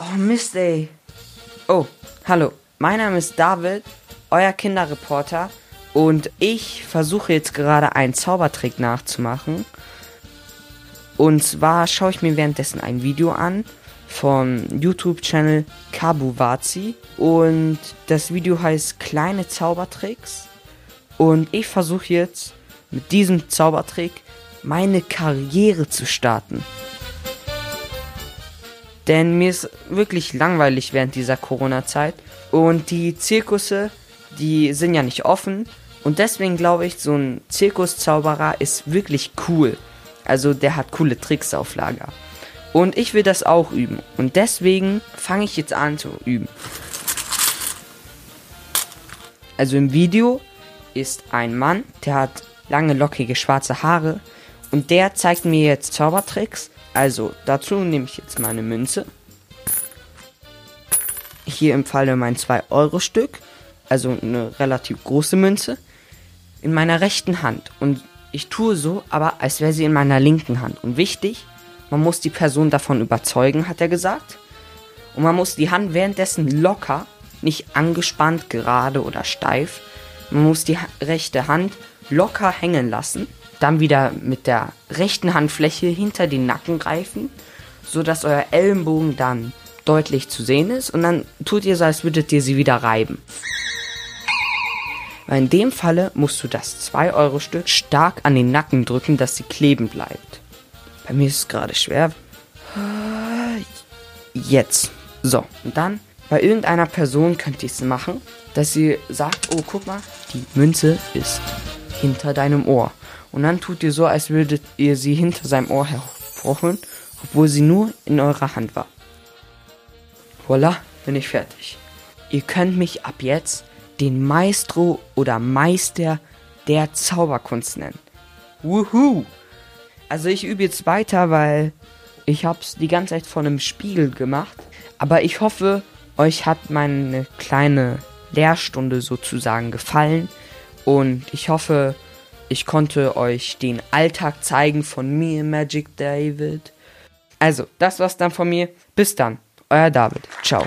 Oh Mist, ey. Oh, hallo. Mein Name ist David, euer Kinderreporter. Und ich versuche jetzt gerade einen Zaubertrick nachzumachen. Und zwar schaue ich mir währenddessen ein Video an vom YouTube-Channel Kabuwazi. Und das Video heißt Kleine Zaubertricks. Und ich versuche jetzt mit diesem Zaubertrick meine Karriere zu starten. Denn mir ist wirklich langweilig während dieser Corona-Zeit. Und die Zirkusse, die sind ja nicht offen. Und deswegen glaube ich, so ein Zirkuszauberer ist wirklich cool. Also der hat coole Tricks auf Lager. Und ich will das auch üben. Und deswegen fange ich jetzt an zu üben. Also im Video ist ein Mann, der hat lange lockige schwarze Haare und der zeigt mir jetzt Zaubertricks. Also dazu nehme ich jetzt meine Münze. Hier im Falle mein 2-Euro-Stück, also eine relativ große Münze, in meiner rechten Hand. Und ich tue so, aber als wäre sie in meiner linken Hand. Und wichtig, man muss die Person davon überzeugen, hat er gesagt. Und man muss die Hand währenddessen locker, nicht angespannt, gerade oder steif. Man muss die rechte Hand locker hängen lassen. Dann wieder mit der rechten Handfläche hinter den Nacken greifen, sodass euer Ellenbogen dann deutlich zu sehen ist. Und dann tut ihr so, als würdet ihr sie wieder reiben. Weil in dem Falle musst du das 2-Euro-Stück stark an den Nacken drücken, dass sie kleben bleibt. Bei mir ist es gerade schwer. Jetzt. So, und dann bei irgendeiner Person könnt ihr es machen, dass sie sagt, oh, guck mal, die Münze ist hinter deinem Ohr. Und dann tut ihr so, als würdet ihr sie hinter seinem Ohr hervorholen, obwohl sie nur in eurer Hand war. Voila, bin ich fertig. Ihr könnt mich ab jetzt den Maestro oder Meister der Zauberkunst nennen. Wuhu! Also ich übe jetzt weiter, weil ich hab's die ganze Zeit vor einem Spiegel gemacht. Aber ich hoffe, euch hat meine kleine Lehrstunde sozusagen gefallen. Und ich hoffe, ich konnte euch den Alltag zeigen von mir, Magic David. Also, das war's dann von mir. Bis dann, euer David. Ciao.